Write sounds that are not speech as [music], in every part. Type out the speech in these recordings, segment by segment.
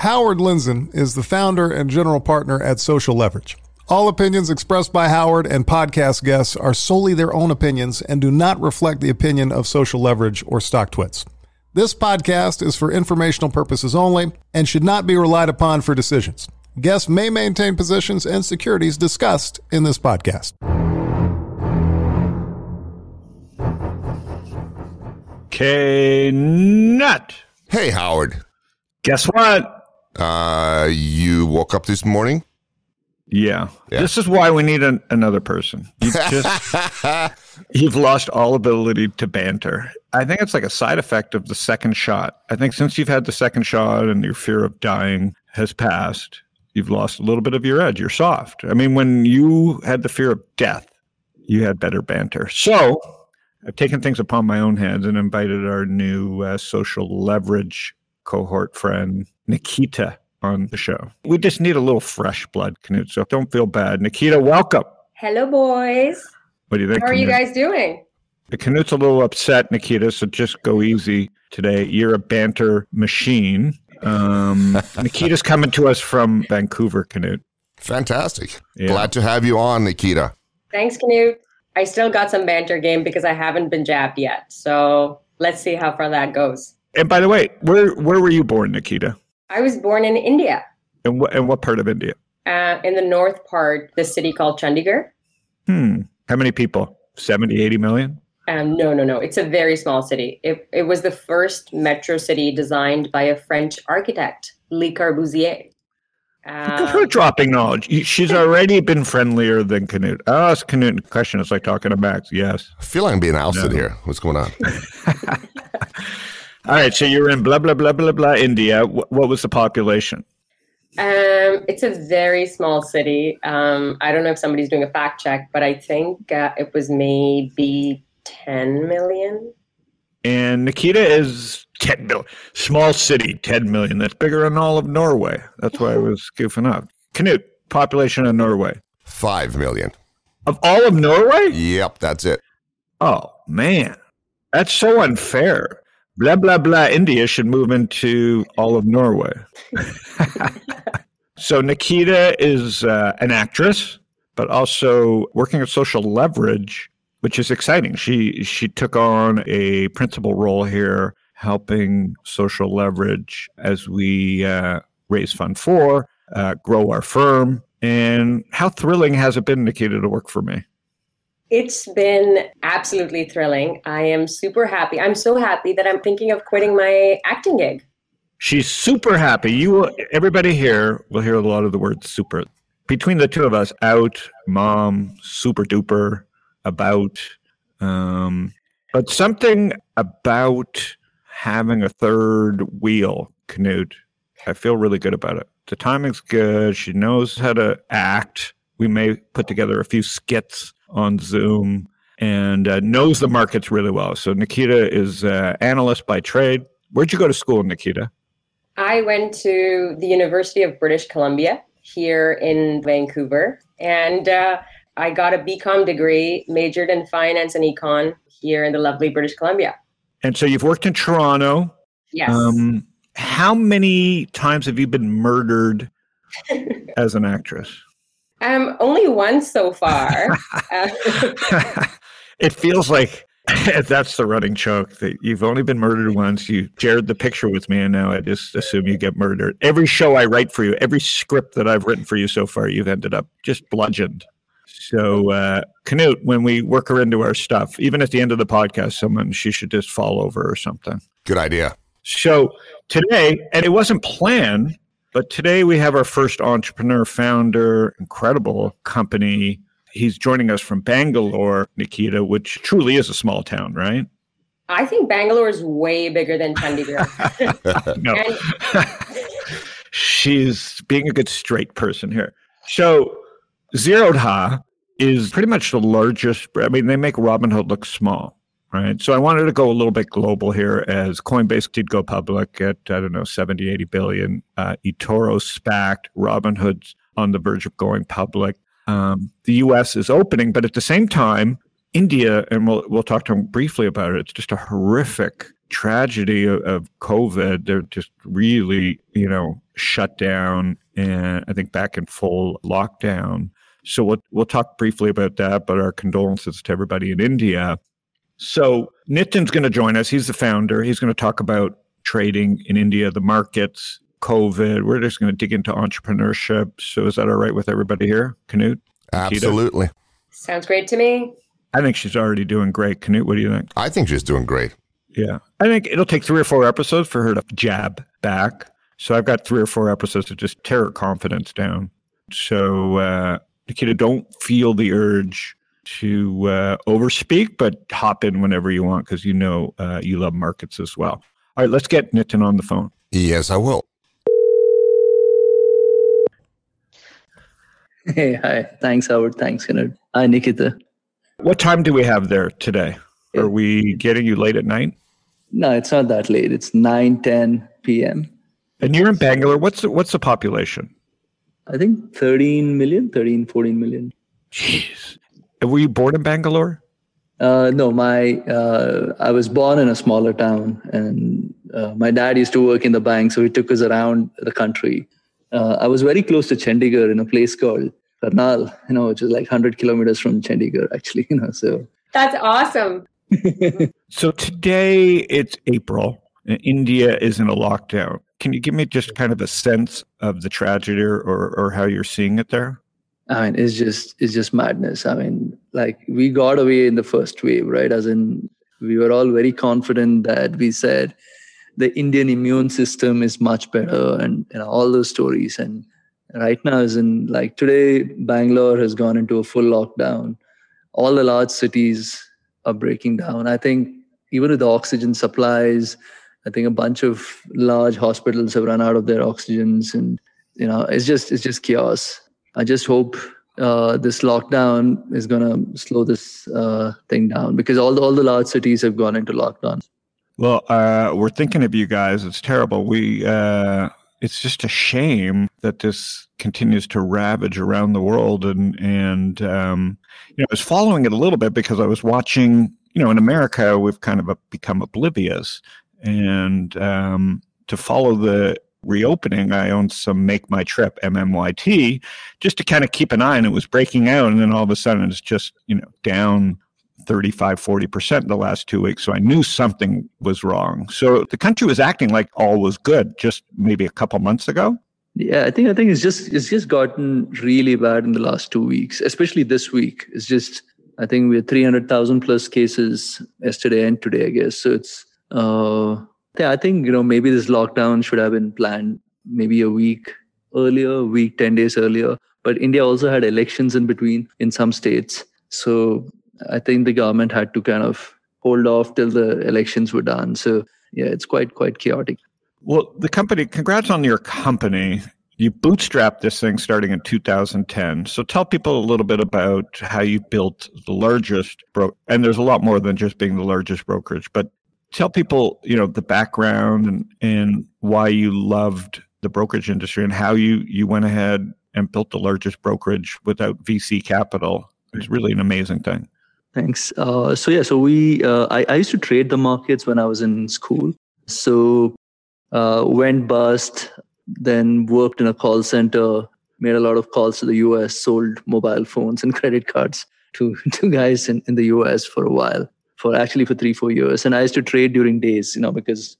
Howard Lindzen is the founder and general partner at Social Leverage. All opinions expressed by Howard and podcast guests are solely their own opinions and do not reflect the opinion of Social Leverage or StockTwits. This podcast is for informational purposes only and should not be relied upon for decisions. Guests may maintain positions and securities discussed in this podcast. Knut. Hey, Howard. Guess what? Uh, you woke up this morning? Yeah. Yeah. This is why we need an, another person. You've just [laughs] you've lost all ability to banter. I think it's like a side effect of the second shot. I think since you've had the second shot and your fear of dying has passed, you've lost a little bit of your edge. You're soft. I mean, when you had the fear of death, you had better banter. So I've taken things upon my own hands and invited our new uh, social leverage cohort friend, Nikita, on the show. We just need a little fresh blood, Knut. So don't feel bad. Nikita, welcome. Hello, boys. What do you think? How are you guys doing? The Knut's a little upset, Nikita, so just go easy today. You're a banter machine. Um, [laughs] Nikita's coming to us from Vancouver, Knut. Fantastic. Yeah. Glad to have you on, Nikita. Thanks, Knut. I still got some banter game because I haven't been jabbed yet. So let's see how far that goes. And by the way, where where were you born, Nikita? I was born in India, And what and what part of India? uh, in the north part, the city called Chandigarh. Hmm. How many people? 70, 80 million? Um, no, no, no. It's a very small city. It, it was the first metro city designed by a French architect, Le Corbusier. Look at her Um, dropping knowledge. She's [laughs] already been friendlier than Knut. I'll ask Knut a question. It's like talking to Max. Yes. I feel like I'm being ousted No. here. What's going on? [laughs] [laughs] All right. So you're in blah, blah, blah, blah, blah, India. What, what was the population? Um, it's a very small city. Um, I don't know if somebody's doing a fact check, but I think uh, it was maybe 10 million. And Nikita is 10 million. Small city, 10 million. That's bigger than all of Norway. That's why I [laughs] was goofing up. Knut, population of Norway. Five million. Of all of Norway? Yep, that's it. Oh, man. That's so unfair. Blah, blah, blah. India should move into all of Norway. [laughs] so Nikita is uh, an actress, but also working at Social Leverage, which is exciting. She she took on a principal role here, helping Social Leverage as we uh, raise fund for, uh, grow our firm. And how thrilling has it been, Nikita, to work for me? It's been absolutely thrilling. I am super happy. I'm so happy that I'm thinking of quitting my acting gig. She's super happy. You will, everybody here will hear a lot of the word super. Between the two of us, out, mom, super duper, about, um, but something about having a third wheel, Knut. I feel really good about it. The timing's good. She knows how to act. We may put together a few skits on Zoom and uh, knows the markets really well. So Nikita is uh, analyst by trade. Where'd you go to school, Nikita? I went to the University of British Columbia here in Vancouver, and uh, I got a BCom degree, majored in finance and econ here in the lovely British Columbia. And so you've worked in Toronto. Yes. Um, how many times have you been murdered [laughs] as an actress? Um, only one so far. [laughs] uh, it feels like [laughs] that's the running joke that you've only been murdered once. You shared the picture with me, and now I just assume you get murdered. Every show I write for you, every script that I've written for you so far, you've ended up just bludgeoned. So, uh, Knut, when we work her into our stuff, even at the end of the podcast, someone she should just fall over or something. Good idea. So today, and it wasn't planned, but today we have our first entrepreneur, founder, incredible company. He's joining us from Bangalore, Nikita, which truly is a small town, right? I think Bangalore is way bigger than Chandigarh. [laughs] [laughs] no. [laughs] She's being a good straight person here. So Zerodha is pretty much the largest. I mean, they make Robinhood look small, right? So I wanted to go a little bit global here as Coinbase did go public at, I don't know, 70, 80 billion. Uh, eToro SPACed, Robinhood's on the verge of going public. Um, the US is opening, but at the same time, India, and we'll, we'll talk to him briefly about it, it's just a horrific tragedy of, of COVID. They're just really, you know, shut down and I think back in full lockdown. So we'll, we'll talk briefly about that, but our condolences to everybody in India. So Nithin's going to join us. He's the founder. He's going to talk about trading in India, the markets, COVID. We're just going to dig into entrepreneurship. So is that all right with everybody here? Knut? Absolutely. Sounds great to me. I think she's already doing great. Knut, what do you think? I think she's doing great. Yeah. I think it'll take three or four episodes for her to jab back. So I've got three or four episodes to just tear her confidence down. So, uh, Nikita, don't feel the urge to uh, overspeak, but hop in whenever you want because you know uh, you love markets as well. All right, let's get Nithin on the phone. Yes, I will. Hey, hi. Thanks, Howard. Thanks, Kenneth. Hi, Nikita. What time do we have there today? Are we getting you late at night? No, it's not that late. It's 9, 10 p.m. And you're in Bangalore. What's the, what's the population? I think 13 million, 13, 14 million. Jeez. Were you born in Bangalore? Uh, no, my uh, I was born in a smaller town, and uh, my dad used to work in the bank, so he took us around the country. Uh, I was very close to Chandigarh in a place called Karnal, you know, which is like 100 kilometers from Chandigarh, actually. [laughs] You know, so That's awesome. [laughs] So today it's April. And India is in a lockdown. Can you give me just kind of a sense of the tragedy or, or how you're seeing it there? I mean, it's just it's just madness. I mean, like we got away in the first wave, right? As in, we were all very confident that we said the Indian immune system is much better, and you know, all those stories. And right now, as in like today, Bangalore has gone into a full lockdown. All the large cities are breaking down. I think even with the oxygen supplies, I think a bunch of large hospitals have run out of their oxygens, and you know, it's just it's just chaos. I just hope uh, this lockdown is going to slow this uh, thing down because all the, all the large cities have gone into lockdown. Well, uh, we're thinking of you guys. It's terrible. We, uh, it's just a shame that this continues to ravage around the world. And and um, you know, I was following it a little bit because I was watching. You know, in America, we've kind of become oblivious, and um, to follow the reopening, I owned some Make My Trip MMYT just to kind of keep an eye and it was breaking out. And then all of a sudden it's just, you know, down 35, 40% in the last two weeks. So I knew something was wrong. So the country was acting like all was good just maybe a couple months ago. Yeah, I think I think it's just it's just gotten really bad in the last two weeks, especially this week. It's just I think we had three hundred thousand plus cases yesterday and today, I guess. So it's uh yeah, I think you know maybe this lockdown should have been planned maybe a week earlier, week, ten days earlier. But India also had elections in between in some states, so I think the government had to kind of hold off till the elections were done. So yeah, it's quite quite chaotic. Well, the company, congrats on your company. You bootstrapped this thing starting in 2010. So tell people a little bit about how you built the largest bro and there's a lot more than just being the largest brokerage, but tell people, you know, the background and, and why you loved the brokerage industry and how you you went ahead and built the largest brokerage without VC capital. It's really an amazing thing. Thanks. Uh, so yeah, so we uh, I, I used to trade the markets when I was in school. So uh, went bust, then worked in a call center, made a lot of calls to the US, sold mobile phones and credit cards to, [laughs] to guys in, in the US for a while, for actually for three, four years. And I used to trade during days, you know, because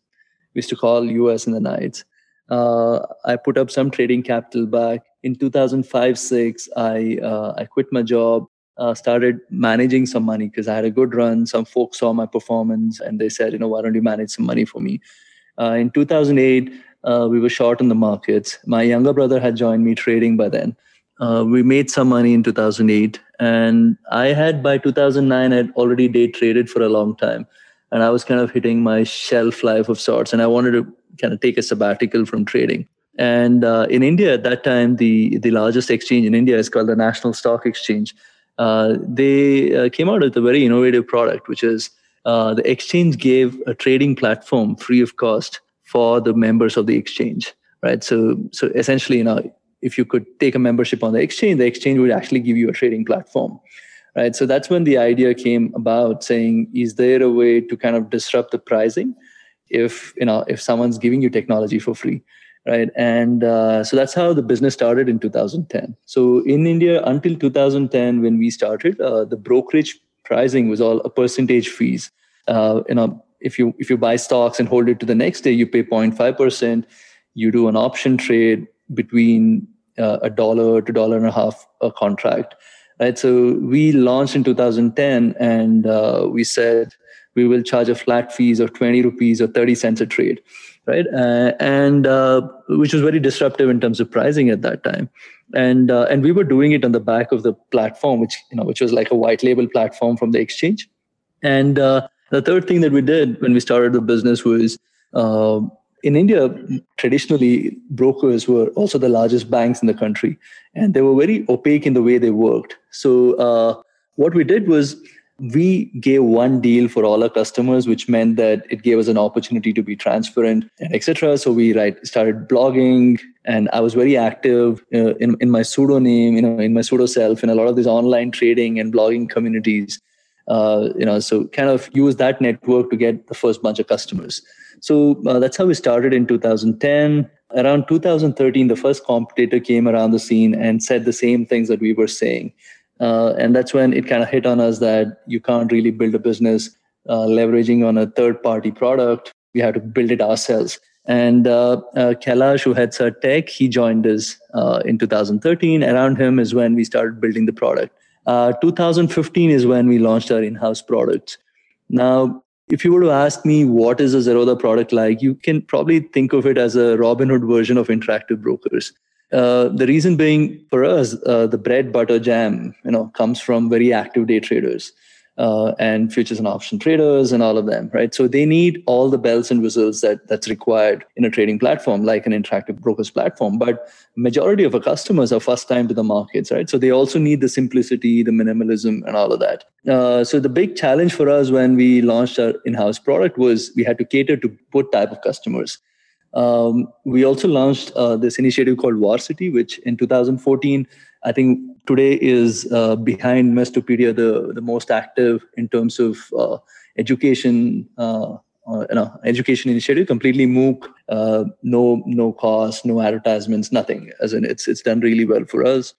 we used to call US in the nights. Uh, I put up some trading capital back in 2005, six. I uh, I quit my job, uh, started managing some money because I had a good run. Some folks saw my performance and they said, you know, why don't you manage some money for me? Uh, in 2008, uh, we were short in the markets. My younger brother had joined me trading by then. Uh, we made some money in 2008, and I had by 2009 I'd already day traded for a long time, and I was kind of hitting my shelf life of sorts, and I wanted to kind of take a sabbatical from trading. And uh, in India at that time, the the largest exchange in India is called the National Stock Exchange. Uh, they uh, came out with a very innovative product, which is uh, the exchange gave a trading platform free of cost for the members of the exchange right so so essentially you know if you could take a membership on the exchange the exchange would actually give you a trading platform right? So that's when the idea came about saying is there a way to kind of disrupt the pricing if you know if someone's giving you technology for free right? And uh, so that's how the business started in 2010 so in india until 2010 when we started uh, the brokerage pricing was all a percentage fees. Uh, you know if you if you buy stocks and hold it to the next day you pay 0.5% you do an option trade between uh, a dollar to dollar and a half a contract right? So we launched in 2010 and uh, we said we will charge a flat fees of 20 rupees or 30 cents a trade right? Uh, and uh, which was very disruptive in terms of pricing at that time. And uh, and we were doing it on the back of the platform which you know which was like a white label platform from the exchange. And uh, the third thing that we did when we started the business was in India, traditionally, brokers were also the largest banks in the country, and they were very opaque in the way they worked. So, uh, what we did was we gave one deal for all our customers, which meant that it gave us an opportunity to be transparent and etc. So we right started blogging, and I was very active uh, in in my pseudonym, you know, in my pseudo self, in a lot of these online trading and blogging communities. Uh, you know, so kind of use that network to get the first bunch of customers. So uh, that's how we started in 2010. Around 2013, the first competitor came around the scene and said the same things that we were saying. Uh, and that's when it kind of hit on us that you can't really build a business uh, leveraging on a third party product. We have to build it ourselves. And uh, uh, Kailash, who heads our tech, he joined us uh, in 2013. Around him is when we started building the product. Uh, 2015 is when we launched our in house products. Now, if you were to ask me what is a Zerodha product like, you can probably think of it as a Robinhood version of interactive brokers. Uh, the reason being for us, uh, the bread, butter, jam, you know, comes from very active day traders uh, and futures and option traders and all of them, right? So they need all the bells and whistles that that's required in a trading platform like an interactive brokers platform. But majority of our customers are first time to the markets, right? So they also need the simplicity, the minimalism, and all of that. Uh, so the big challenge for us when we launched our in-house product was we had to cater to both type of customers. Um, we also launched uh, this initiative called Varsity, which in 2014 I think today is uh, behind Investopedia the, the most active in terms of uh, education, uh, uh you know, education initiative, completely MOOC, uh, no no cost, no advertisements, nothing. As in, it's it's done really well for us.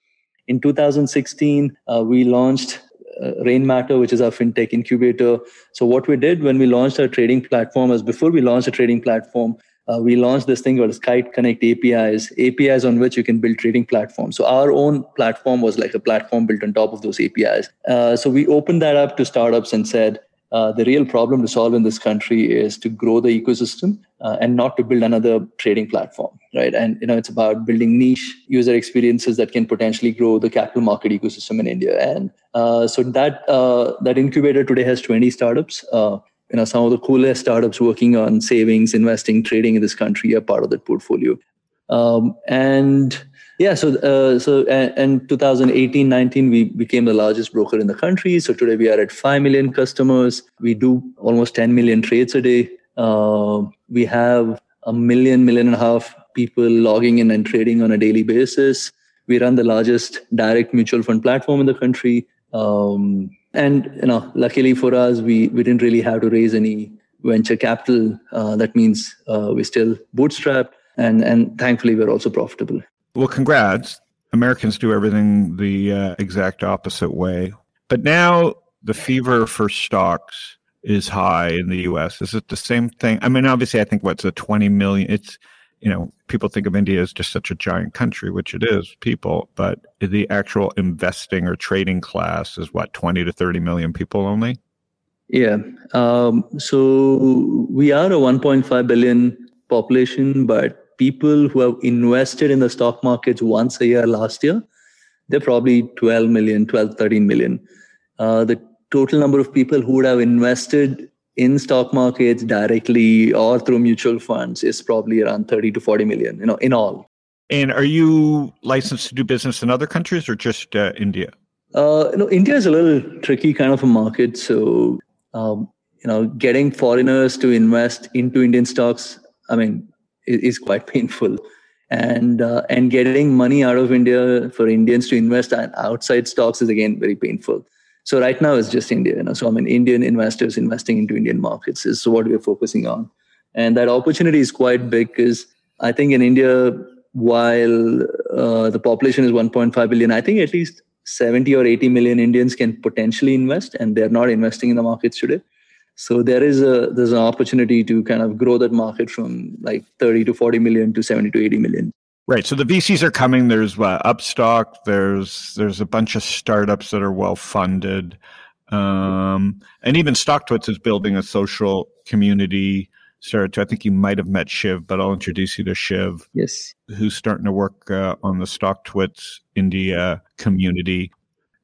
In 2016, uh, we launched uh, Rainmatter, which is our fintech incubator. So what we did when we launched our trading platform is before we launched a trading platform, uh, we launched this thing called Kite Connect APIs, APIs on which you can build trading platforms. So our own platform was like a platform built on top of those APIs. Uh, so we opened that up to startups and said, uh, the real problem to solve in this country is to grow the ecosystem uh, and not to build another trading platform right and you know it's about building niche user experiences that can potentially grow the capital market ecosystem in india and uh, so that uh, that incubator today has 20 startups uh, you know some of the coolest startups working on savings investing trading in this country are part of that portfolio. Um, and yeah so uh, so and, 2018 19 we became the largest broker in the country. So today we are at 5 million customers. We do almost 10 million trades a day. Uh, we have a million million and a half people logging in and trading on a daily basis. We run the largest direct mutual fund platform in the country. Um, and you know, luckily for us, we we didn't really have to raise any venture capital. Uh, that means uh, we still bootstrapped, and and thankfully we're also profitable. Well, congrats! Americans do everything the uh, exact opposite way. But now the fever for stocks is high in the U.S. Is it the same thing? I mean, obviously, I think what's a twenty million. It's you know, people think of India as just such a giant country, which it is, people, but the actual investing or trading class is what, 20 to 30 million people only? Yeah. Um, so we are a 1.5 billion population, but people who have invested in the stock markets once a year last year, they're probably 12 million, 12, 13 million. Uh, the total number of people who would have invested in stock markets directly or through mutual funds is probably around 30 to 40 million you know in all. And are you licensed to do business in other countries or just uh, india? Uh, you know india is a little tricky kind of a market. So um, you know getting foreigners to invest into indian stocks i mean is, is quite [laughs] painful. And uh, and getting money out of india for indians to invest outside stocks is again very painful so right now it's just India. You know? So I mean, Indian investors investing into Indian markets is what we're focusing on. and that opportunity is quite big because I think in India, while uh, the population is 1.5 billion, I think at least 70 or 80 million Indians can potentially invest, and they're not investing in the markets today. So there is a there's an opportunity to kind of grow that market from like 30 to 40 million to 70 to 80 million. Right. So the VCs are coming. There's uh, Upstox. There's there's a bunch of startups that are well funded, um, and even StockTwits is building a social community. To, I think you might have met Shiv, but I'll introduce you to Shiv. Yes. Who's starting to work uh, on the StockTwits India community?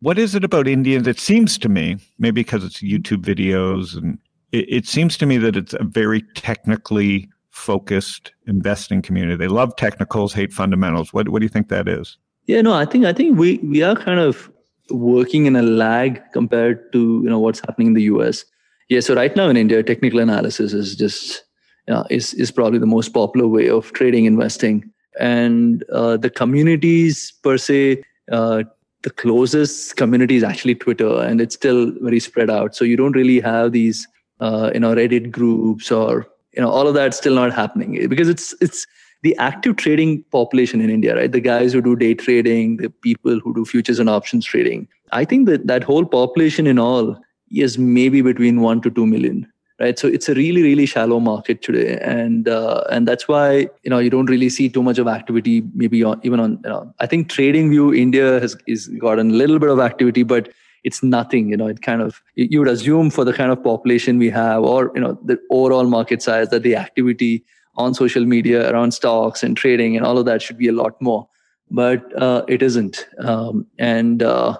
What is it about Indians? It seems to me, maybe because it's YouTube videos, and it, it seems to me that it's a very technically focused investing community. They love technicals, hate fundamentals. What what do you think that is? Yeah, no, I think I think we we are kind of working in a lag compared to you know what's happening in the US. Yeah, so right now in India, technical analysis is just you know, is is probably the most popular way of trading investing, and uh, the communities per se. Uh, the closest community is actually Twitter, and it's still very spread out. So you don't really have these, uh, you know, Reddit groups or you know all of that's still not happening because it's it's the active trading population in India, right? The guys who do day trading, the people who do futures and options trading. I think that that whole population in all is maybe between one to two million, right? So it's a really, really shallow market today, and uh, and that's why you know you don't really see too much of activity. Maybe on, even on you know, I think TradingView India has is gotten a little bit of activity, but it's nothing you know it kind of you would assume for the kind of population we have or you know the overall market size that the activity on social media around stocks and trading and all of that should be a lot more. But uh, it isn't. Um, and uh,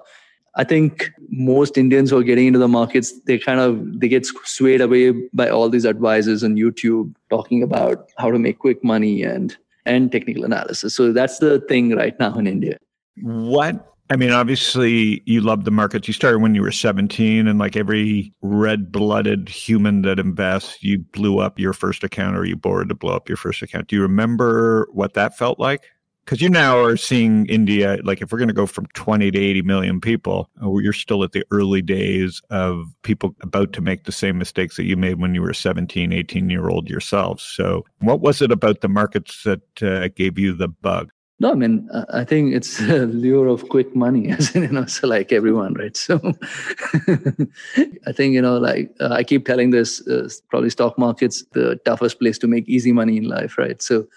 i think most indians who are getting into the markets they kind of they get swayed away by all these advisors on youtube talking about how to make quick money and and technical analysis. So that's the thing right now in india. What I mean, obviously, you love the markets. You started when you were 17, and like every red blooded human that invests, you blew up your first account or you borrowed to blow up your first account. Do you remember what that felt like? Because you now are seeing India, like if we're going to go from 20 to 80 million people, uh, you're still at the early days of people about to make the same mistakes that you made when you were 17, 18 year old yourselves. So, what was it about the markets that uh, gave you the bug? No, I mean, I think it's [laughs] a lure of quick money, [laughs] as in, you know, so like everyone, right? So [laughs] I think, you know, like uh, I keep telling this, uh, probably stock market's the toughest place to make easy money in life, right? So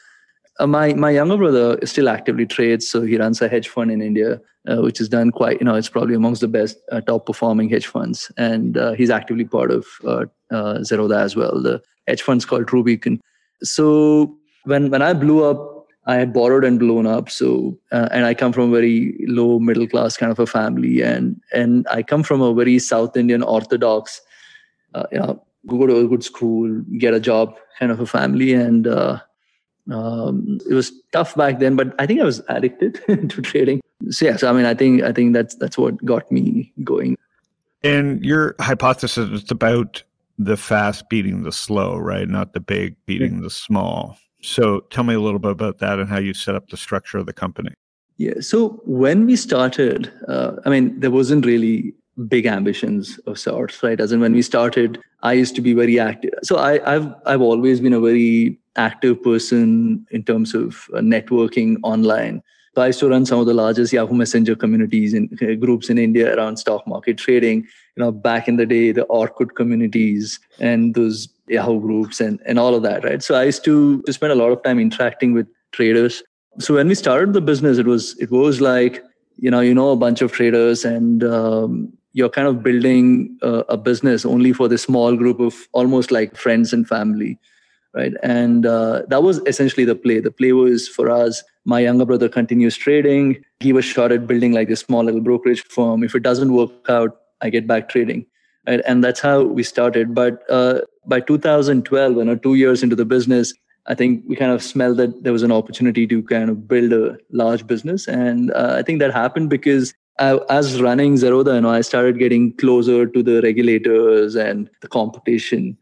uh, my, my younger brother still actively trades. So he runs a hedge fund in India, uh, which is done quite, you know, it's probably amongst the best uh, top performing hedge funds. And uh, he's actively part of Zerodha as well. The hedge fund's called True Beacon. So when, when I blew up I had borrowed and blown up. So, uh, and I come from a very low middle class kind of a family, and and I come from a very South Indian Orthodox, uh, you know, go to a good school, get a job kind of a family, and uh, um, it was tough back then. But I think I was addicted [laughs] to trading. So yeah, so I mean, I think I think that's that's what got me going. And your hypothesis is about the fast beating the slow, right? Not the big beating the small. So tell me a little bit about that and how you set up the structure of the company. Yeah. So when we started, uh, I mean, there wasn't really big ambitions of sorts, right? As in when we started, I used to be very active. So I, have I've always been a very active person in terms of uh, networking online. So I used to run some of the largest Yahoo Messenger communities and uh, groups in India around stock market trading. You know, back in the day, the Orkut communities and those Yahoo groups and, and all of that, right? So I used to, to spend a lot of time interacting with traders. So when we started the business, it was it was like you know you know a bunch of traders and um, you're kind of building a, a, business only for this small group of almost like friends and family, right? And uh, that was essentially the play. The play was for us. My younger brother continues trading. He was shot at building like this small little brokerage firm. If it doesn't work out, I get back trading and that's how we started. But uh, by 2012 you know two years into the business i think we kind of smelled that there was an opportunity to kind of build a large business. And uh, i think that happened because I, as running zerodha you know i started getting closer to the regulators and the competition.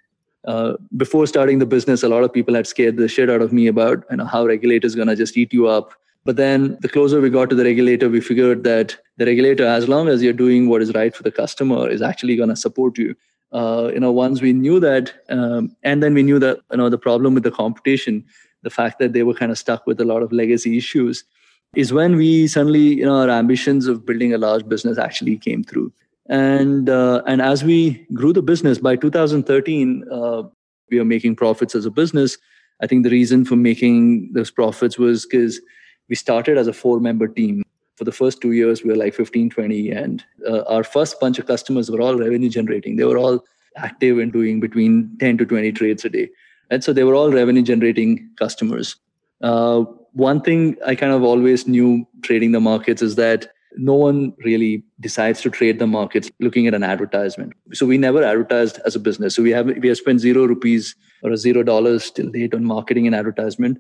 Uh, before starting the business, a lot of people had scared the shit out of me about you know how regulators gonna just eat you up. But then the closer we got to the regulator, we figured that the regulator, as long as you're doing what is right for the customer, is actually gonna support you. uh, you know, once we knew that, um, and then we knew that, you know, the problem with the competition, the fact that they were kind of stuck with a lot of legacy issues, is when we suddenly, you know, our ambitions of building a large business actually came through. And uh, and as we grew the business by 2013, uh, we were making profits as a business. I think the reason for making those profits was because we started as a four-member team. For the first two years we were like 15 20 and uh, our first bunch of customers were all revenue generating. They were all active and doing between 10 to 20 trades a day. And so they were all revenue generating customers. Uh, one thing i kind of always knew trading the markets is that no one really decides to trade the markets looking at an advertisement. So we never advertised as a business. So we have we have spent zero rupees or zero dollars till date on marketing and advertisement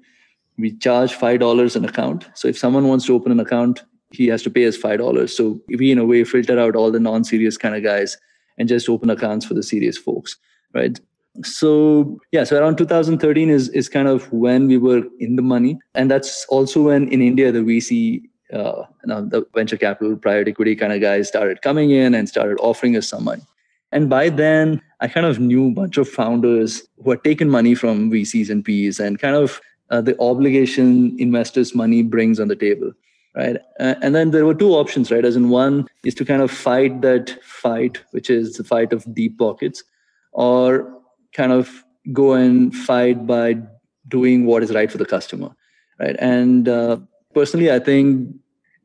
we charge five dollars an account so if someone wants to open an account he has to pay us five dollars. So we in a way filter out all the non-serious kind of guys and just open accounts for the serious folks, right? So yeah, so around 2013 is is kind of when we were in the money, and that's also when in India the VC, uh, the venture capital, private equity kind of guys started coming in and started offering us some money. And by then, I kind of knew a bunch of founders who had taken money from VCs and PEs and kind of uh, the obligation investors' money brings on the table right? Uh, and then there were two options right? As in one is to kind of fight that fight which is the fight of deep pockets or kind of go and fight by doing what is right for the customer right? And uh, personally i think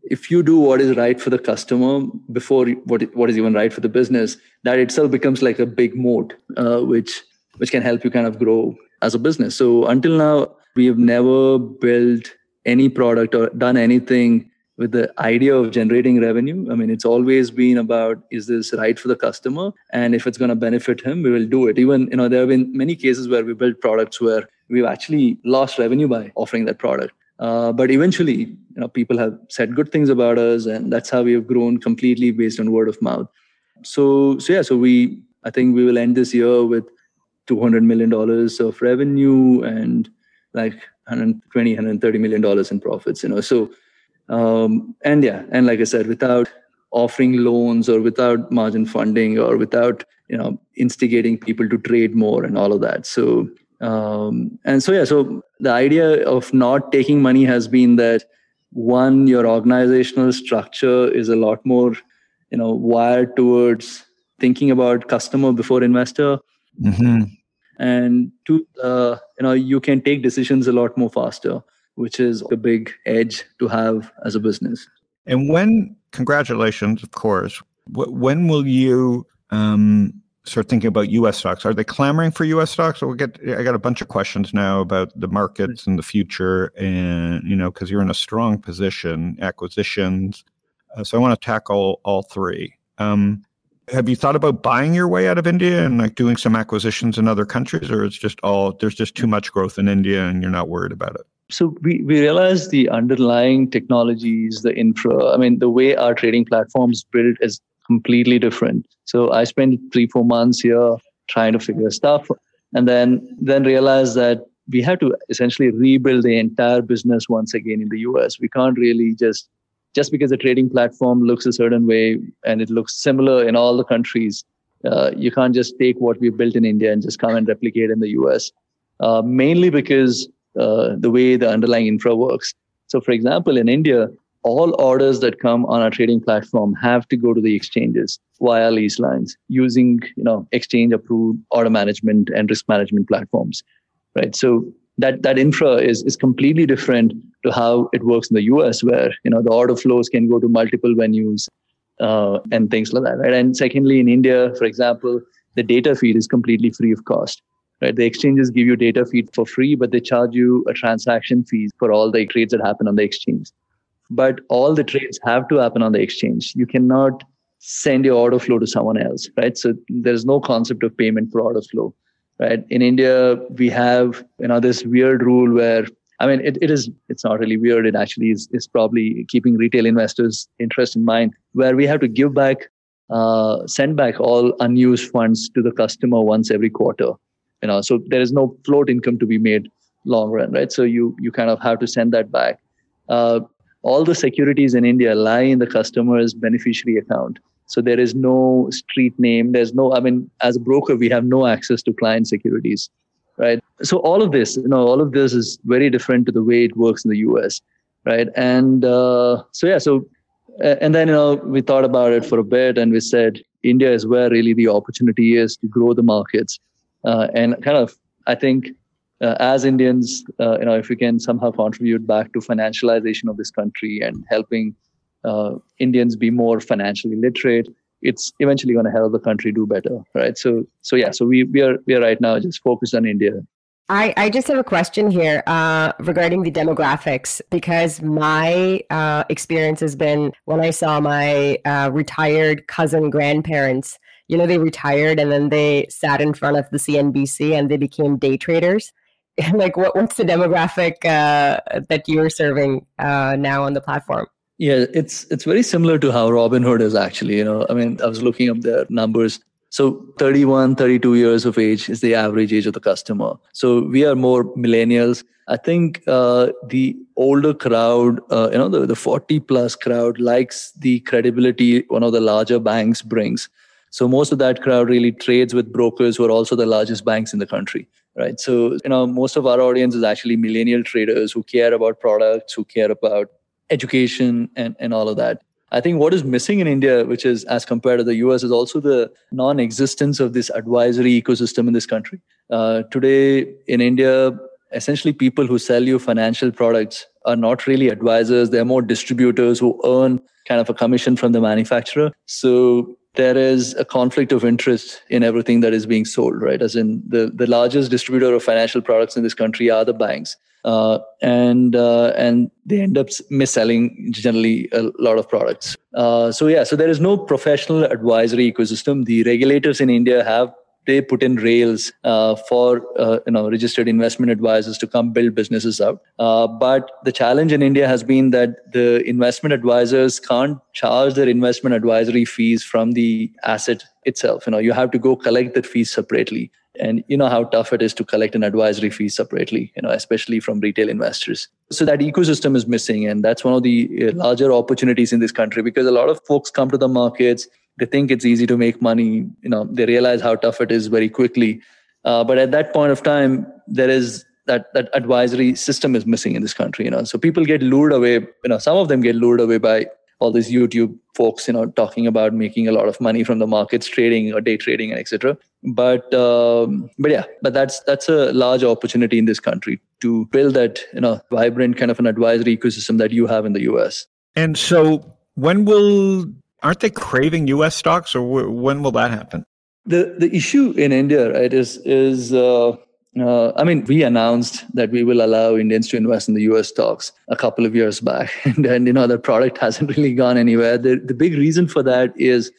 if you do what is right for the customer before what what is even right for the business that itself becomes like a big moat uh, which which can help you kind of grow as a business. So until now we have never built any product or done anything with the idea of generating revenue. I mean, it's always been about is this right for the customer? And if it's going to benefit him, we will do it. Even, you know, there have been many cases where we built products where we've actually lost revenue by offering that product. Uh, but eventually, you know, people have said good things about us, and that's how we have grown completely based on word of mouth. So, so yeah, so we, I think we will end this year with 200 million dollars of revenue and like 120 130 million dollars in profits you know. So um, and yeah and like i said without offering loans or without margin funding or without you know instigating people to trade more and all of that. So um, and so yeah so the idea of not taking money has been that one your organizational structure is a lot more you know wired towards thinking about customer before investor. Mm-hmm and two uh, you know you can take decisions a lot more faster which is a big edge to have as a business. And when congratulations of course. When will you um, start thinking about us stocks? Are they clamoring for us stocks? We'll get i got a bunch of questions now about the markets and the future and you know because you're in a strong position acquisitions. Uh, so i want to tackle all three. Um, have you thought about buying your way out of India and like doing some acquisitions in other countries, or it's just all there's just too much growth in India and you're not worried about it? So we, we realized the underlying technologies, the infra, I mean, the way our trading platforms built is completely different. So I spent three, four months here trying to figure stuff and then then realized that we have to essentially rebuild the entire business once again in the US. We can't really just just because a trading platform looks a certain way and it looks similar in all the countries, uh, you can't just take what we've built in India and just come and replicate in the US. Uh, mainly because uh, the way the underlying infra works. So, for example, in India, all orders that come on our trading platform have to go to the exchanges via lease lines using you know exchange approved order management and risk management platforms right so that that infra is is completely different to how it works in the US, where you know the order flows can go to multiple venues uh, and things like that, right? And secondly, in India, for example, the data feed is completely free of cost. Right? The exchanges give you data feed for free, but they charge you a transaction fee for all the trades that happen on the exchange. But all the trades have to happen on the exchange. You cannot send your order flow to someone else, right? So there's no concept of payment for order flow right? In India, we have you know this weird rule where I mean it, it is it's not really weird. It actually is is probably keeping retail investors' interest in mind, where we have to give back, uh, send back all unused funds to the customer once every quarter. You know, so there is no float income to be made long run, right? So you you kind of have to send that back. Uh, all the securities in India lie in the customer's beneficiary account. So there is no street name. There's no, I mean, as a broker, we have no access to client securities, right? So all of this, you know, all of this is very different to the way it works in the US, right? And uh, so, yeah, so, and then, you know, we thought about it for a bit and we said, India is where really the opportunity is to grow the markets. Uh, and kind of, I think, uh, as Indians, uh, you know, if we can somehow contribute back to financialization of this country and helping uh, Indians be more financially literate, it's eventually going to help the country do better, right? So, so yeah, so we we are we are right now just focused on India. I, I just have a question here uh, regarding the demographics because my uh, experience has been when I saw my uh, retired cousin grandparents, you know, they retired and then they sat in front of the CNBC and they became day traders. [laughs] like, what, what's the demographic uh, that you're serving uh, now on the platform? Yeah, it's it's very similar to how Robinhood is actually. You know, I mean, I was looking up their numbers. So 31, 32 years of age is the average age of the customer. So we are more millennials. I think uh, the older crowd, uh, you know, the, the 40 plus crowd likes the credibility one of the larger banks brings. So most of that crowd really trades with brokers who are also the largest banks in the country, right? So, you know, most of our audience is actually millennial traders who care about products, who care about education and, and all of that. I think what is missing in India, which is as compared to the US, is also the non existence of this advisory ecosystem in this country. Uh, today in India, essentially people who sell you financial products are not really advisors, they're more distributors who earn kind of a commission from the manufacturer. So there is a conflict of interest in everything that is being sold, right? As in the, the largest distributor of financial products in this country are the banks uh, and uh, and they end up mis-selling generally a lot of products. Uh, so yeah, so there is no professional advisory ecosystem. The regulators in India have they put in rails uh, for uh, you know registered investment advisors to come build businesses out. Uh, but the challenge in India has been that the investment advisors can't charge their investment advisory fees from the asset itself. You know, you have to go collect that fees separately and you know how tough it is to collect an advisory fee separately you know especially from retail investors. So that ecosystem is missing and that's one of the uh, larger opportunities in this country because a lot of folks come to the markets they think it's easy to make money you know they realize how tough it is very quickly. Uh, but at that point of time there is that that advisory system is missing in this country you know. So people get lured away you know some of them get lured away by all these YouTube folks, you know, talking about making a lot of money from the markets, trading or day trading, and etc. But um, but yeah, but that's that's a large opportunity in this country to build that you know vibrant kind of an advisory ecosystem that you have in the U.S. And so, when will aren't they craving U.S. stocks, or when will that happen? The the issue in India, right, is is uh, uh, I mean, we announced that we will allow Indians to invest in the US stocks a couple of years back. [laughs] And then, you know, the product [laughs] hasn't really gone anywhere. The, the big reason for that is,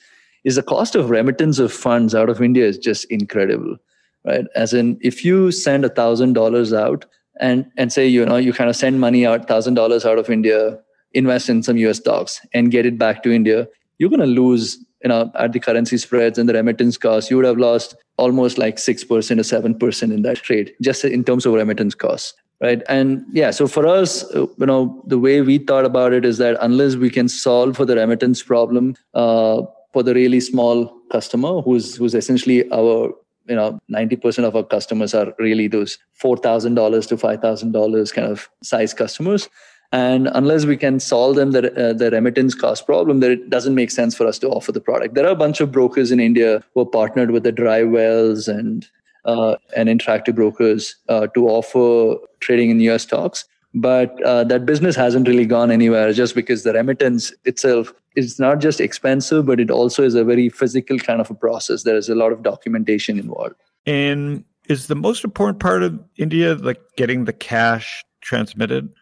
is the cost of remittance of funds out of India is just incredible, right? As in, if you send a thousand dollars out and, and say, you know, you kind of send money out, thousand dollars out of India, invest in some US stocks and get it back to India, you're going to lose you know, at the currency spreads and the remittance costs, you would have lost almost like 6% or 7% in that trade, just in terms of remittance costs. Right. And yeah, so for us, uh, you know, the way we thought about it is that unless we can solve for the remittance problem uh, for the really small customer who's who's essentially our you know 90% of our customers are really those $4000 to $5000 kind of size customers and unless we can solve them the, uh, the remittance cost problem, that it doesn't make sense for us to offer the product. There are a bunch of brokers in India who are partnered with the DriveWealths and uh, and interactive brokers uh, to offer trading in US stocks. But uh, that business hasn't really gone anywhere just because the remittance itself is not just expensive, but it also is a very physical kind of a process. There is a lot of documentation involved. And is the most important part of India like getting the cash transmitted?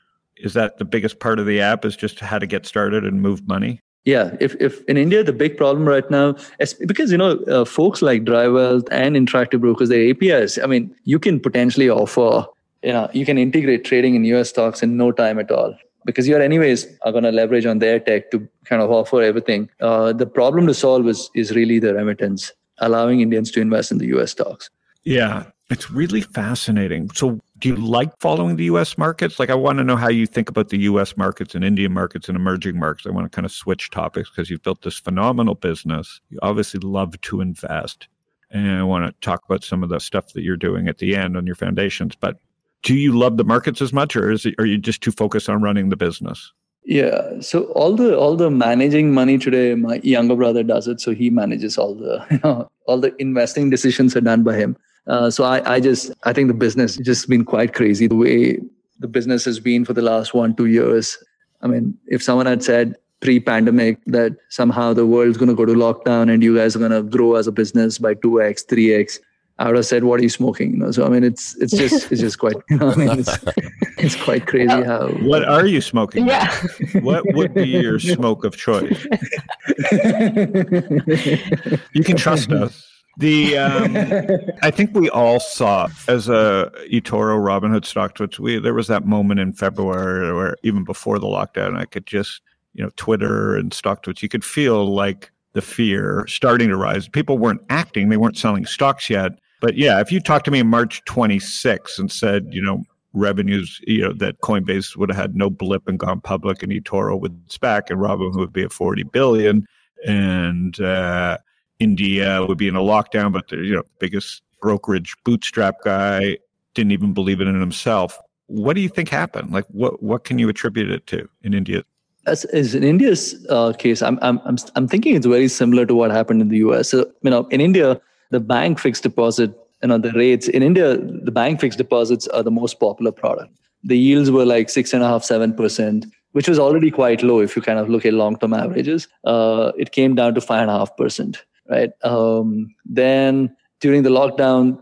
Is that the biggest part of the app is just how to get started and move money? Yeah if, if in india the big problem right now is because you know uh, folks like DriveWealth and interactive brokers their apis i mean you can potentially offer you know you can integrate trading in us stocks in no time at all because you're anyways are going to leverage on their tech to kind of offer everything. Uh, the problem to solve is is really the remittance allowing indians to invest in the us stocks. Yeah It's really fascinating. So, do you like following the US markets? Like, I want to know how you think about the US markets and Indian markets and emerging markets. I want to kind of switch topics because you've built this phenomenal business. You obviously love to invest. And I want to talk about some of the stuff that you're doing at the end on your foundations. But do you love the markets as much, or is it, are you just too focused on running the business? Yeah. So all the all the managing money today, my younger brother does it. So he manages all the [laughs] you know all the investing decisions are done by him. Uh, so I, I just I think the business has just been quite crazy the way the business has been for the last one two years. I mean, if someone had said pre-pandemic that somehow the world's going to go to lockdown and you guys are going to grow as a business by two x, three x, I would have said, "What are you smoking?" You know. So I mean, it's it's just it's just quite [laughs] you know, I mean, it's, it's quite crazy how. What are you smoking? Yeah. What would be your smoke of choice? [laughs] You can trust us. The um, [laughs] I think we all saw as a eToro Robinhood StockTwits. We there was that moment in February or even before the lockdown. I could just you know Twitter and StockTwits. You could feel like the fear starting to rise. People weren't acting; they weren't selling stocks yet. But yeah, if you talked to me in March 26 and said, you know, revenues, you know, that Coinbase would have had no blip and gone public, and eToro would SPAC, and Robinhood would be at 40 billion, and uh, India would be in a lockdown, but the you know biggest brokerage bootstrap guy didn't even believe it in himself. What do you think happened? Like, what what can you attribute it to in India? As, as in India's uh, case, I'm, I'm I'm I'm thinking it's very similar to what happened in the US. So, you know, in India, the bank fixed deposit, you know, the rates in India, the bank fixed deposits are the most popular product. The yields were like six and a half, seven percent, which was already quite low if you kind of look at long-term averages. Uh, it came down to five and a half percent, right? Um, then during the lockdown,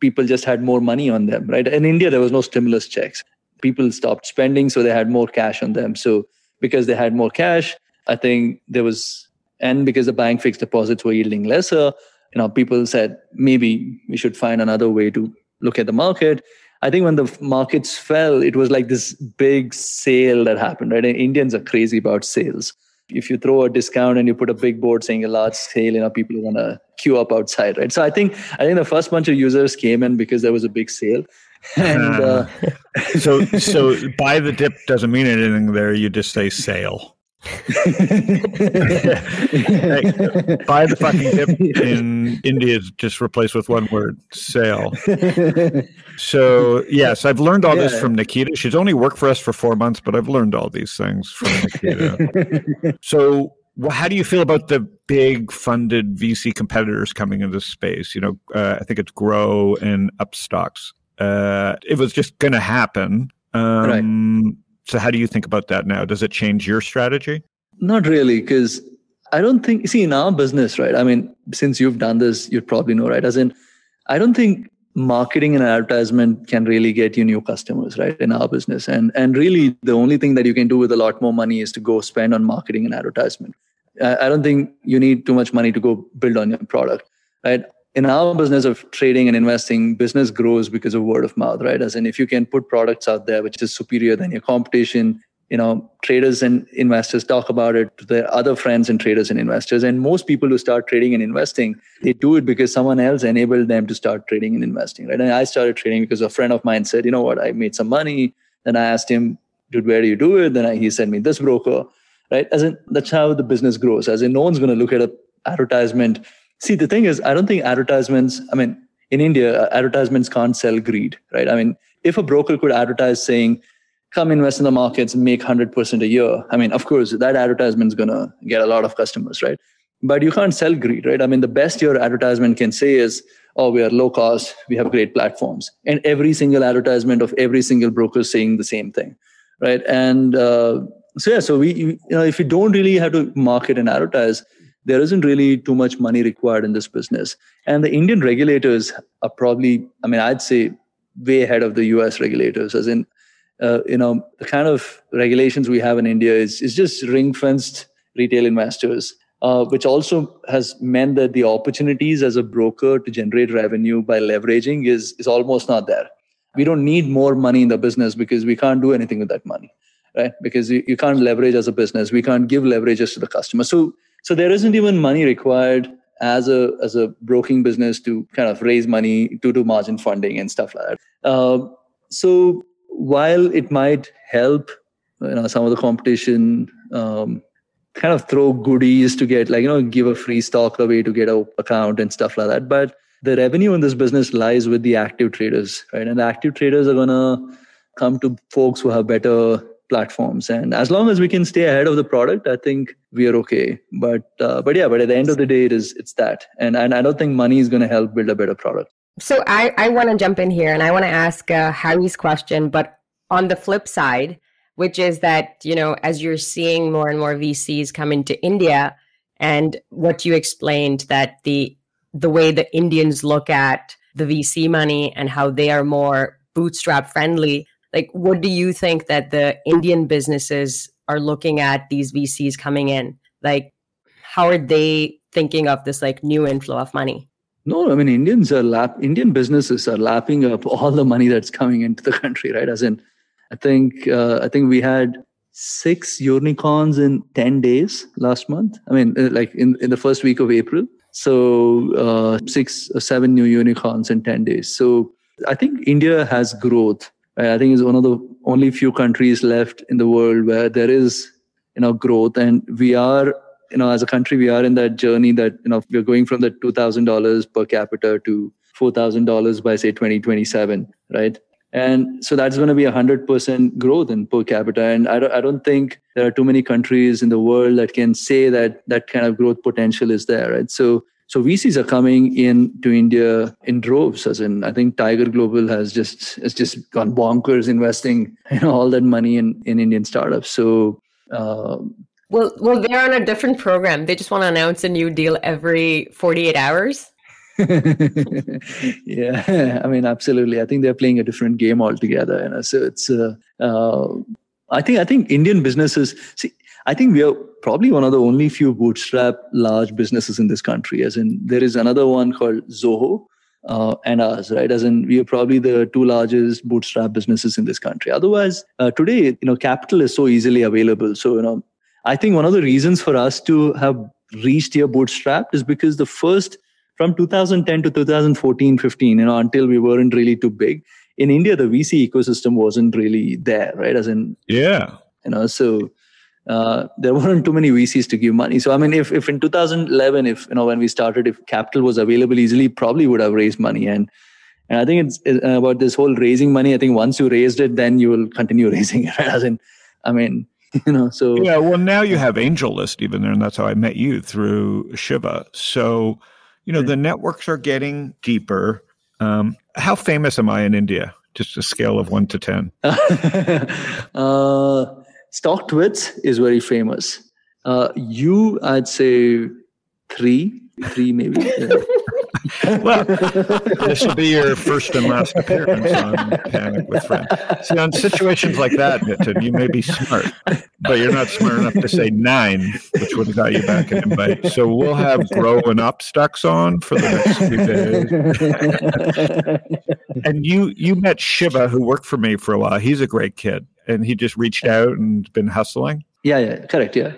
people just had more money on them, right? In India, there was no stimulus checks. People stopped spending, so they had more cash on them. So because they had more cash, I think there was, and because the bank fixed deposits were yielding lesser, you know, people said maybe we should find another way to look at the market. I think when the markets fell, it was like this big sale that happened, right? And Indians are crazy about sales. If you throw a discount and you put a big board saying a large sale, you know, people are gonna queue up outside, right? So I think I think the first bunch of users came in because there was a big sale. [laughs] And uh, [laughs] so so [laughs] buy the dip doesn't mean anything there. You just say sale. Hey, buy the fucking dip in India is just replaced with one word sale. So yes, I've learned all this from Nikita. She's only worked for us for four months, but I've learned all these things from Nikita. [laughs] so how do you feel about the big funded VC competitors coming into this space? You know, uh, I think it's Groww and Upstox. Uh, it was just going to happen. Um, So how do you think about that now? Does it change your strategy? Not really, because I don't think, see, in our business, right? I mean, since you've done this, you'd probably know, right? As in, I don't think marketing and advertisement can really get you new customers, right? In our business. And, and really, the only thing that you can do with a lot more money is to go spend on marketing and advertisement. I I don't think you need too much money to go build on your product, right? In our business of trading and investing, business grows because of word of mouth, right? As in, if you can put products out there which is superior than your competition, you know, traders and investors talk about it to their other friends and traders and investors. And most people who start trading and investing, they do it because someone else enabled them to start trading and investing, right? And I started trading because a friend of mine said, you know what, I made some money. Then I asked him, dude, where do you do it? Then I, he sent me this broker, right? As in, that's how the business grows. As in, no one's going to look at an advertisement. See, the thing is, I don't think advertisements, I mean, in India, uh, advertisements can't sell greed, right? I mean, if a broker could advertise saying, come invest in the markets, make 100% a year, I mean, of course, that advertisement is going to get a lot of customers, right? But you can't sell greed, right? I mean, the best your advertisement can say is, oh, we are low cost, we have great platforms. And every single advertisement of every single broker is saying the same thing, right? And uh, so, yeah, so we, you know, if you don't really have to market and advertise, there isn't really too much money required in this business. And the Indian regulators are probably, I mean, I'd say way ahead of the US regulators, as in, uh, you know, the kind of regulations we have in India is, is just ring fenced retail investors, uh, which also has meant that the opportunities as a broker to generate revenue by leveraging is, is almost not there. We don't need more money in the business because we can't do anything with that money, right? Because you, you can't leverage as a business. We can't give leverages to the customer. So, so there isn't even money required as a as a broking business to kind of raise money to do margin funding and stuff like that. Uh, so while it might help, you know, some of the competition um, kind of throw goodies to get like you know give a free stock away to get a account and stuff like that, but the revenue in this business lies with the active traders, right? And the active traders are gonna come to folks who have better platforms. And as long as we can stay ahead of the product i think we are okay. But uh, but yeah but at the end of the day it is it's that. And and i don't think money is going to help build a better product. So i i want to jump in here and i want to ask uh, harry's question but on the flip side which is that you know as you're seeing more and more vcs come into india and what you explained that the the way the indians look at the vc money and how they are more bootstrap friendly like what do you think that the indian businesses are looking at these vcs coming in? Like how are they thinking of this like new inflow of money? No i mean indians are lap indian businesses are lapping up [laughs] all the money that's coming into the country right? As in i think uh, i think we had six unicorns in 10 days last month. I mean uh, like in, in the first week of april. So uh, six or seven new unicorns in 10 days. So i think india has growth I think it's one of the only few countries left in the world where there is, you know, growth, and we are, you know, as a country, we are in that journey that you know we're going from the two thousand dollars per capita to four thousand dollars by say twenty twenty seven, right? And so that's going to be a hundred percent growth in per capita, and I don't, I don't think there are too many countries in the world that can say that that kind of growth potential is there, right? So so VCs are coming in to India in droves. As in, I think Tiger Global has just has just gone bonkers investing you know all that money in in Indian startups. So. Um, well, well, they're on a different program. They just want to announce a new deal every 48 hours. [laughs] yeah, I mean, absolutely. I think they're playing a different game altogether. You know? So it's, uh, uh, I think, I think Indian businesses see I think we are probably one of the only few bootstrap large businesses in this country. As in, there is another one called Zoho uh, and us, right? As in, we are probably the two largest bootstrap businesses in this country. Otherwise, uh, today, you know, capital is so easily available. So, you know, I think one of the reasons for us to have reached here bootstrapped is because the first from 2010 to 2014 15 you know until we weren't really too big in india the vc ecosystem wasn't really there right as in yeah you know so uh, there weren't too many VCs to give money. So I mean, if if in 2011, if you know when we started, if capital was available easily, probably would have raised money. And and I think it's, it's about this whole raising money. I think once you raised it, then you will continue [laughs] raising it. As in, I mean, [laughs] you know, so yeah. Well, now you have angel list even there, and that's how I met you through Shiva. So you know, the networks are getting deeper. Um, how famous am I in India? Just a scale of one to ten. [laughs] uh, StockTwits is very famous. Uh, you, I'd say three, three maybe. [laughs] well, this will be your first and last appearance on Panic with Friends. See, on situations like that, Nithin, you may be smart, but you're not smart enough to say nine, which would have got you back an invite. So we'll have growing up stocks on for the next few days. and you, you met Shiva, who worked for me for a while. He's a great kid and he just reached out and been hustling? Yeah, yeah, correct. Yeah.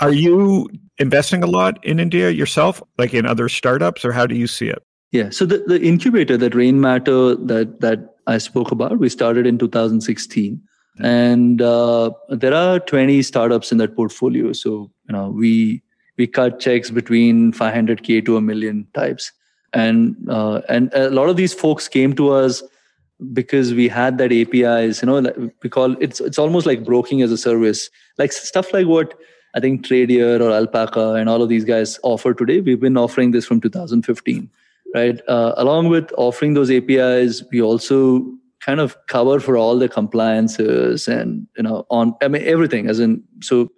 Are you investing a lot in India yourself, like in other startups, or how do you see it? Yeah. So the, the incubator, that Rainmatter that that I spoke about, we started in 2016. And uh, there are 20 startups in that portfolio. So, you know, we we cut checks between 500k to a million types. And uh, and a lot of these folks came to us because we had that APIs, you know, we call it's it's almost like broking as a service, like stuff like what I think Tradier or Alpaca and all of these guys offer today. We've been offering this from 2015, right? Uh, along with offering those APIs, we also kind of cover for all the compliances and you know on I mean everything. As in, so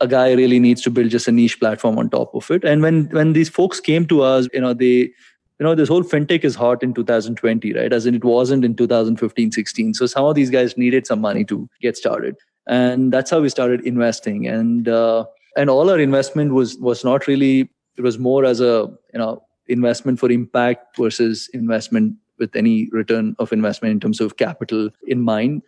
a guy really needs to build just a niche platform on top of it. And when when these folks came to us, you know, they you know this whole fintech is hot in 2020 right as in it wasn't in 2015 16 so some of these guys needed some money to get started and that's how we started investing. And uh, and all our investment was was not really it was more as a you know investment for impact versus investment with any return of investment in terms of capital in mind.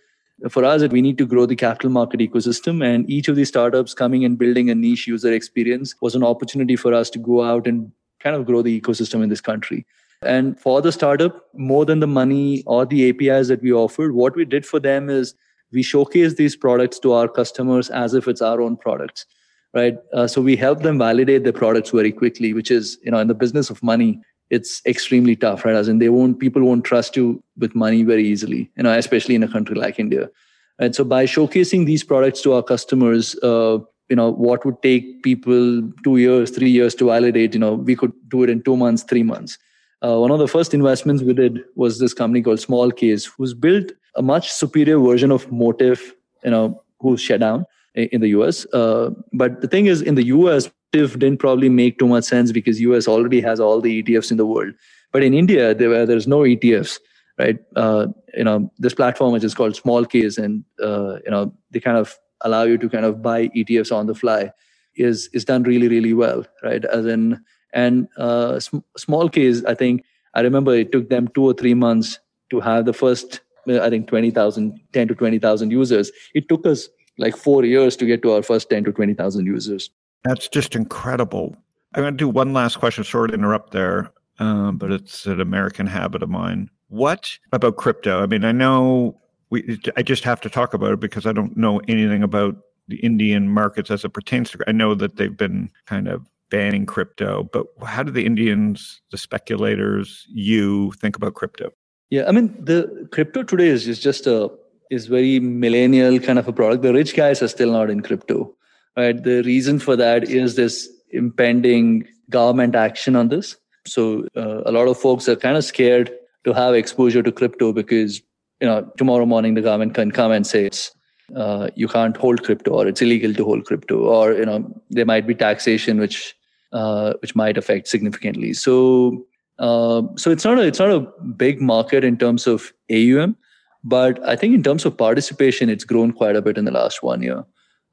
For us that we need to grow the capital market ecosystem. And each of these startups coming and building a niche user experience was an opportunity for us to go out and kind of grow the ecosystem in this country. And for the startup, more than the money or the APIs that we offered, what we did for them is we showcase these products to our customers as if it's our own products, right? Uh, so we help them validate the products very quickly, which is, you know, in the business of money, it's extremely tough, right? As in they won't, people won't trust you with money very easily, you know, especially in a country like India. And so by showcasing these products to our customers, uh, you know, what would take people two years, three years to validate, you know, we could do it in two months, three months. Uh, one of the first investments we did was this company called Smallcase, who's built a much superior version of Motif, you know, who's shut down in the US. Uh, but the thing is, in the US, Motif didn't probably make too much sense because US already has all the ETFs in the world. But in India, there, there's no ETFs, right? Uh, you know, this platform which is called Small Smallcase, and uh, you know, they kind of allow you to kind of buy ETFs on the fly, is is done really, really well, right? As in and uh, sm- Smallcase, I think I remember it took them two or three months to have the first, I think 20,000, 10 to 20,000 users. It took us like four years to get to our first 10 to 20,000 users. That's just incredible. I'm going to do one last question, Sorry to interrupt there, um, but it's an American habit of mine. What about crypto? I mean, I know we, I just have to talk about it because I don't know anything about the Indian markets as it pertains to. I know that they've been kind of banning crypto, but how do the Indians, the speculators, you think about crypto? Yeah, I mean the crypto today is, is just a is very millennial kind of a product. The rich guys are still not in crypto. Right. The reason for that is this impending government action on this. So uh, a lot of folks are kind of scared to have exposure to crypto because you know tomorrow morning the government can come and say it's uh, you can't hold crypto or it's illegal to hold crypto or you know there might be taxation which uh, which might affect significantly so uh, so it's not a it's not a big market in terms of AUM but I think in terms of participation it's grown quite a bit in the last one year.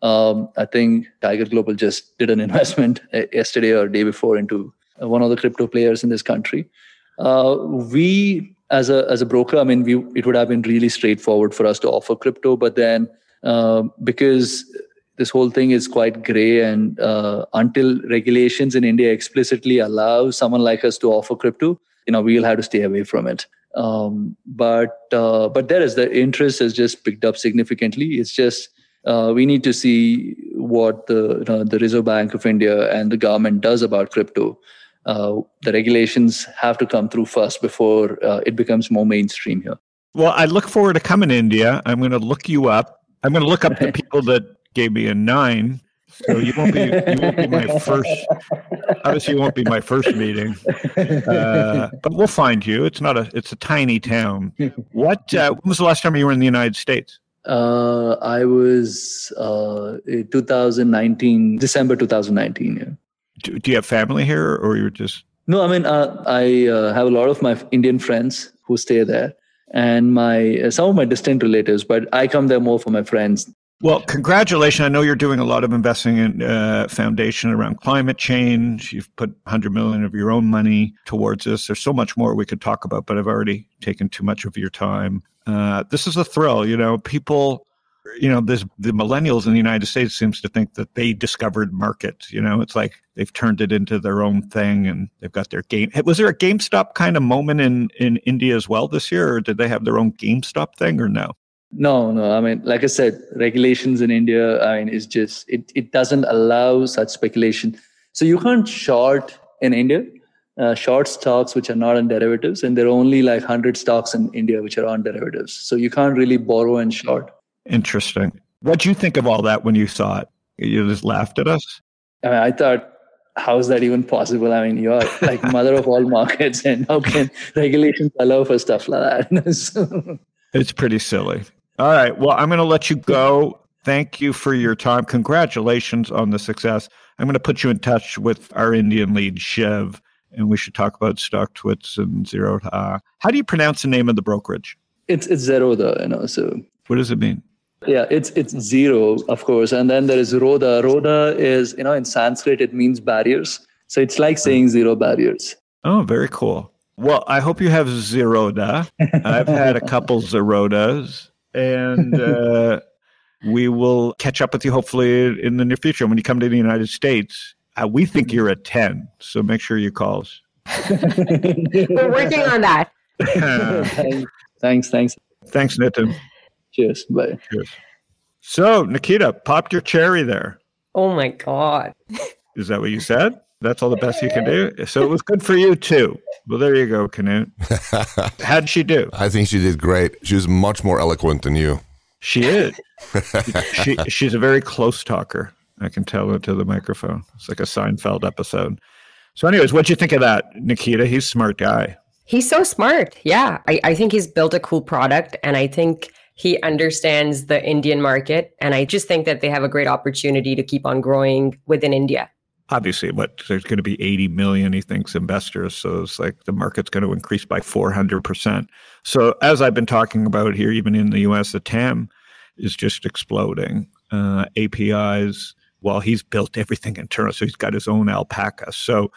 Um, I think Tiger Global just did an [laughs] investment uh, yesterday or day before into one of the crypto players in this country. Uh, we as a as a broker i mean we it would have been really straightforward for us to offer crypto but then uh, because this whole thing is quite gray and uh, until regulations in india explicitly allow someone like us to offer crypto you know we'll have to stay away from it. Um, but uh, but there is the interest has just picked up significantly. It's just uh, we need to see what the you know, the reserve bank of india and the government does about crypto. Uh, the regulations have to come through first before uh, it becomes more mainstream here. Well i look forward to coming to india. I'm going to look you up. I'm going to look up the [laughs] people that gave me a nine. So you won't be you won't be my [laughs] first. Obviously, you won't be my first meeting, uh, but we'll find you. It's not a. It's a tiny town. What? Uh, when was the last time you were in the United States? Uh, I was uh, 2019, December 2019. Yeah. Do, do, you have family here, or you're just? No, I mean uh, I uh, have a lot of my Indian friends who stay there, and my uh, some of my distant relatives, but I come there more for my friends. Well, congratulations! I know you're doing a lot of investing in uh, foundation around climate change. You've put 100 million of your own money towards this. There's so much more we could talk about, but I've already taken too much of your time. Uh, this is a thrill, you know. People you know, this the millennials in the United States seems to think that they discovered markets. You know, it's like they've turned it into their own thing and they've got their game. Was there a GameStop kind of moment in in India as well this year, or did they have their own GameStop thing, or no? No, no. I mean, like I said, regulations in India, I mean, it's just it it doesn't allow such speculation. So you can't short in India. Uh, short stocks which are not on derivatives, and there are only like 100 stocks in India which are on derivatives. So you can't really borrow and short. Interesting. What do you think of all that when you saw it? You just laughed at us? I, mean, I thought, how is that even possible? I mean, you're like mother of all [laughs] markets, and how can regulations allow for stuff like that? [laughs] it's pretty silly. All right. Well, I'm going to let you go. Thank you for your time. Congratulations on the success. I'm going to put you in touch with our Indian lead, Shiv, and we should talk about StockTwits and Zerodha. How do you pronounce the name of the brokerage? It's it's Zerodha, you know. So what does it mean? Yeah, it's it's zero, of course, and then there is Rodha. Rodha is you know in Sanskrit it means barriers, so it's like hmm. saying zero barriers. Oh, very cool. Well, I hope you have Zerodha. I've had a [laughs] couple Zerodhas, and uh, [laughs] we will catch up with you hopefully in the near future when you come to the United States. Uh, we think you're a 10, so make sure you call us. [laughs] We're working on that. [laughs] thanks, thanks. Thanks, Nithin. Cheers. Bye. Cheers. So, Nikita, popped your cherry there. Oh my God. Is that what you said? That's all the best you can do? So it was good for you too. Well, there you go, Knut. [laughs] How'd she do? I think she did great. She was much more eloquent than you. She is. she, she's a very close talker. I can tell into the microphone. It's like a Seinfeld episode. So, anyways, what'd you think of that, Nikita? He's a smart guy. He's so smart. Yeah. I, I think he's built a cool product and I think he understands the Indian market. And I just think that they have a great opportunity to keep on growing within India. Obviously, what there's going to be 80 million, he thinks, investors. So it's like the market's going to increase by 400%. So, as I've been talking about here, even in the US, the TAM is just exploding. Uh, APIs, well, he's built everything internal. So he's got his own alpaca. So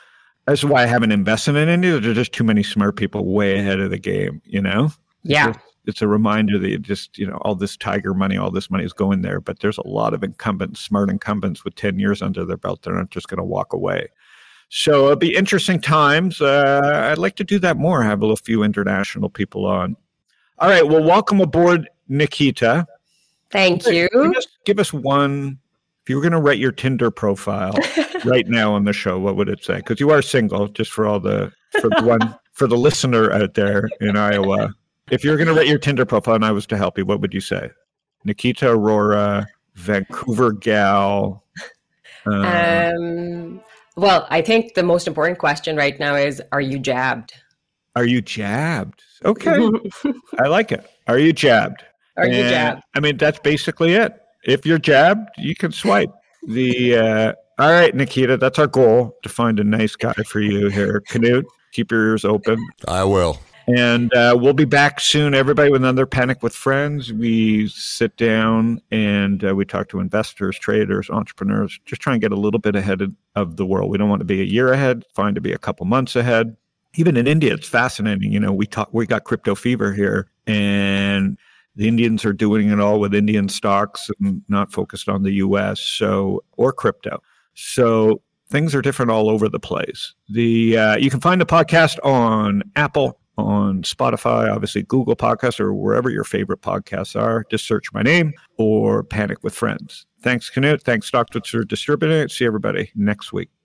that's why I haven't invested in India. There's just too many smart people way ahead of the game, you know? Yeah. It's, a reminder that you just, you know, all this tiger money, all this money is going there. But there's a lot of incumbents, smart incumbents with 10 years under their belt. They're not just going to walk away. So it'll be interesting times. Uh, I'd like to do that more, have a little few international people on. All right. Well, welcome aboard, Nikita. Thank you. Give us, give us one. If you were going to write your Tinder profile [laughs] right now on the show, what would it say? Because you are single, just for all the for the one for the listener out there in Iowa. If you're going to write your Tinder profile and I was to help you, what would you say? Nikita Aurora, Vancouver gal. Uh, Um, well, I think the most important question right now is Are you jabbed? are you jabbed? Okay, [laughs] I like it. Are you jabbed? Are you jabbed? I mean, that's basically it. If you're jabbed, you can swipe. The uh, all right, Nikita, that's our goal to find a nice guy for you here. Knut, keep your ears open. I will. And uh, we'll be back soon, everybody, with another Panic with Friends. We sit down and uh, we talk to investors, traders, entrepreneurs, just try and get a little bit ahead of, the world. We don't want to be a year ahead, fine to be a couple months ahead. Even in India, it's fascinating. You know, we talk, we got crypto fever here, and the Indians are doing it all with Indian stocks and not focused on the U.S. So or crypto. So things are different all over the place. The uh, you can find the podcast on Apple, on Spotify, obviously Google Podcasts, or wherever your favorite podcasts are. Just search my name or Panic with Friends. Thanks, Knut. Thanks, Doctor, for distributing it. See everybody next week.